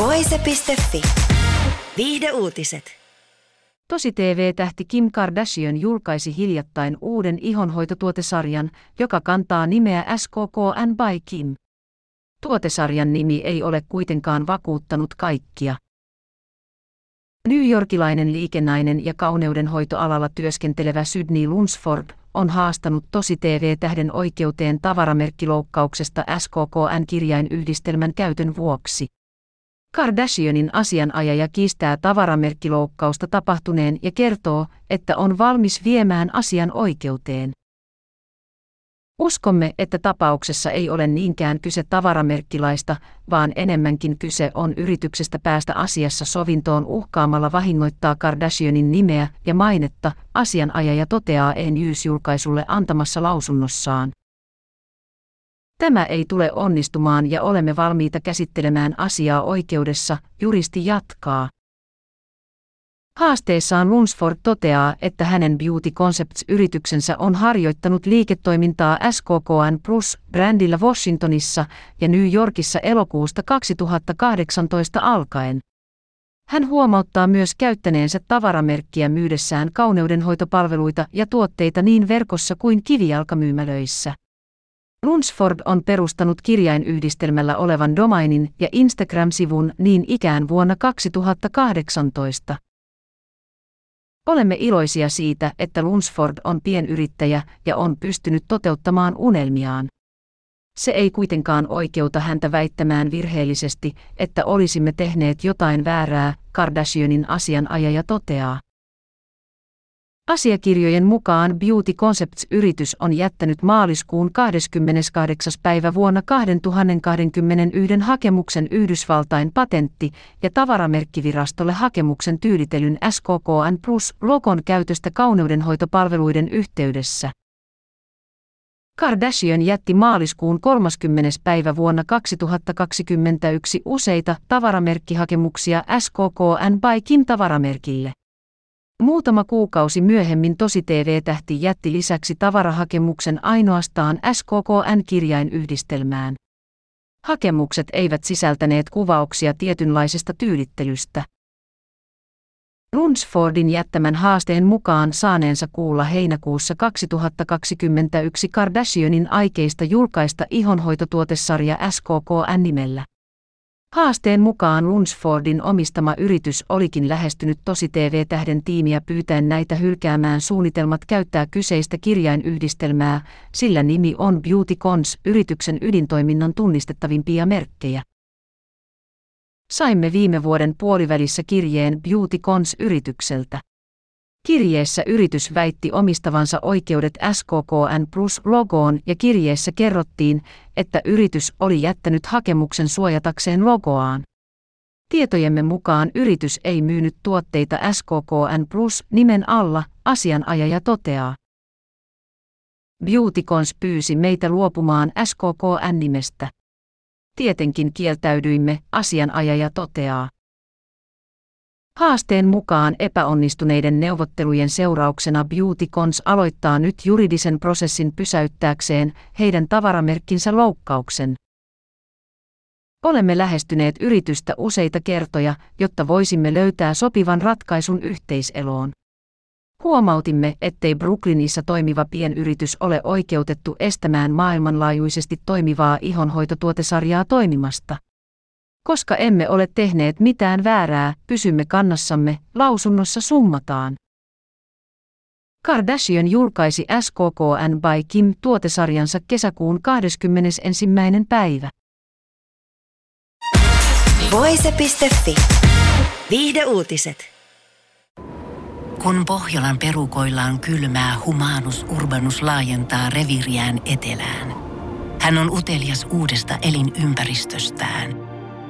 Voise.fi. Viihde uutiset. Tosi TV-tähti Kim Kardashian julkaisi hiljattain uuden ihonhoitotuotesarjan, joka kantaa nimeä SKKN by Kim. Tuotesarjan nimi ei ole kuitenkaan vakuuttanut kaikkia. New Yorkilainen liikennainen ja kauneudenhoitoalalla työskentelevä Sydney Lunsford on haastanut tosi TV-tähden oikeuteen tavaramerkkiloukkauksesta SKKN-kirjainyhdistelmän käytön vuoksi. Kardashianin asianajaja kiistää tavaramerkkiloukkausta tapahtuneen ja kertoo, että on valmis viemään asian oikeuteen. Uskomme, että tapauksessa ei ole niinkään kyse tavaramerkkilaista, vaan enemmänkin kyse on yrityksestä päästä asiassa sovintoon uhkaamalla vahingoittaa Kardashianin nimeä ja mainetta, asianajaja toteaa En julkaisulle antamassa lausunnossaan. Tämä ei tule onnistumaan ja olemme valmiita käsittelemään asiaa oikeudessa, juristi jatkaa. Haasteessaan Lunsford toteaa, että hänen Beauty Concepts-yrityksensä on harjoittanut liiketoimintaa SKKN Plus-brändillä Washingtonissa ja New Yorkissa elokuusta 2018 alkaen. Hän huomauttaa myös käyttäneensä tavaramerkkiä myydessään kauneudenhoitopalveluita ja tuotteita niin verkossa kuin kivijalkamyymälöissä. Lunsford on perustanut kirjainyhdistelmällä olevan domainin ja Instagram-sivun niin ikään vuonna 2018. Olemme iloisia siitä, että Lunsford on pienyrittäjä ja on pystynyt toteuttamaan unelmiaan. Se ei kuitenkaan oikeuta häntä väittämään virheellisesti, että olisimme tehneet jotain väärää, Kardashianin asianajaja toteaa. Asiakirjojen mukaan Beauty Concepts-yritys on jättänyt maaliskuun 28. päivä vuonna 2021 hakemuksen Yhdysvaltain patentti- ja tavaramerkkivirastolle hakemuksen tyylitelyn SKKN Plus-logon käytöstä kauneudenhoitopalveluiden yhteydessä. Kardashian jätti maaliskuun 30. päivä vuonna 2021 useita tavaramerkkihakemuksia SKKN by Kim tavaramerkille. Muutama kuukausi myöhemmin Tosi TV-tähti jätti lisäksi tavarahakemuksen ainoastaan SKKN-kirjainyhdistelmään. Hakemukset eivät sisältäneet kuvauksia tietynlaisesta tyylittelystä. Lunsfordin jättämän haasteen mukaan saaneensa kuulla heinäkuussa 2021 Kardashianin aikeista julkaista ihonhoitotuotesarja SKKN nimellä. Haasteen mukaan Lunsfordin omistama yritys olikin lähestynyt tosi TV-tähden tiimiä pyytäen näitä hylkäämään suunnitelmat käyttää kyseistä kirjainyhdistelmää, sillä nimi on Beauty Cons, yrityksen ydintoiminnan tunnistettavimpia merkkejä. Saimme viime vuoden puolivälissä kirjeen Beauty Cons-yritykseltä. Kirjeessä yritys väitti omistavansa oikeudet SKKN Plus-logoon ja kirjeessä kerrottiin, että yritys oli jättänyt hakemuksen suojatakseen logoaan. Tietojemme mukaan yritys ei myynyt tuotteita SKKN Plus nimen alla, asianajaja toteaa. Beautycons pyysi meitä luopumaan SKKN nimestä. Tietenkin kieltäydyimme, asianajaja toteaa. Haasteen mukaan epäonnistuneiden neuvottelujen seurauksena Beautycons aloittaa nyt juridisen prosessin pysäyttääkseen heidän tavaramerkkinsä loukkauksen. Olemme lähestyneet yritystä useita kertoja, jotta voisimme löytää sopivan ratkaisun yhteiseloon. Huomautimme, ettei Brooklynissa toimiva pienyritys ole oikeutettu estämään maailmanlaajuisesti toimivaa ihonhoitotuotesarjaa toimimasta. Koska emme ole tehneet mitään väärää, pysymme kannassamme, lausunnossa summataan. Kardashian julkaisi SKKN by Kim tuotesarjansa kesäkuun 21. päivä. Voise.fi. Viihde uutiset. Kun Pohjolan perukoillaan kylmää, humanus urbanus laajentaa reviriään etelään. Hän on utelias uudesta elinympäristöstään –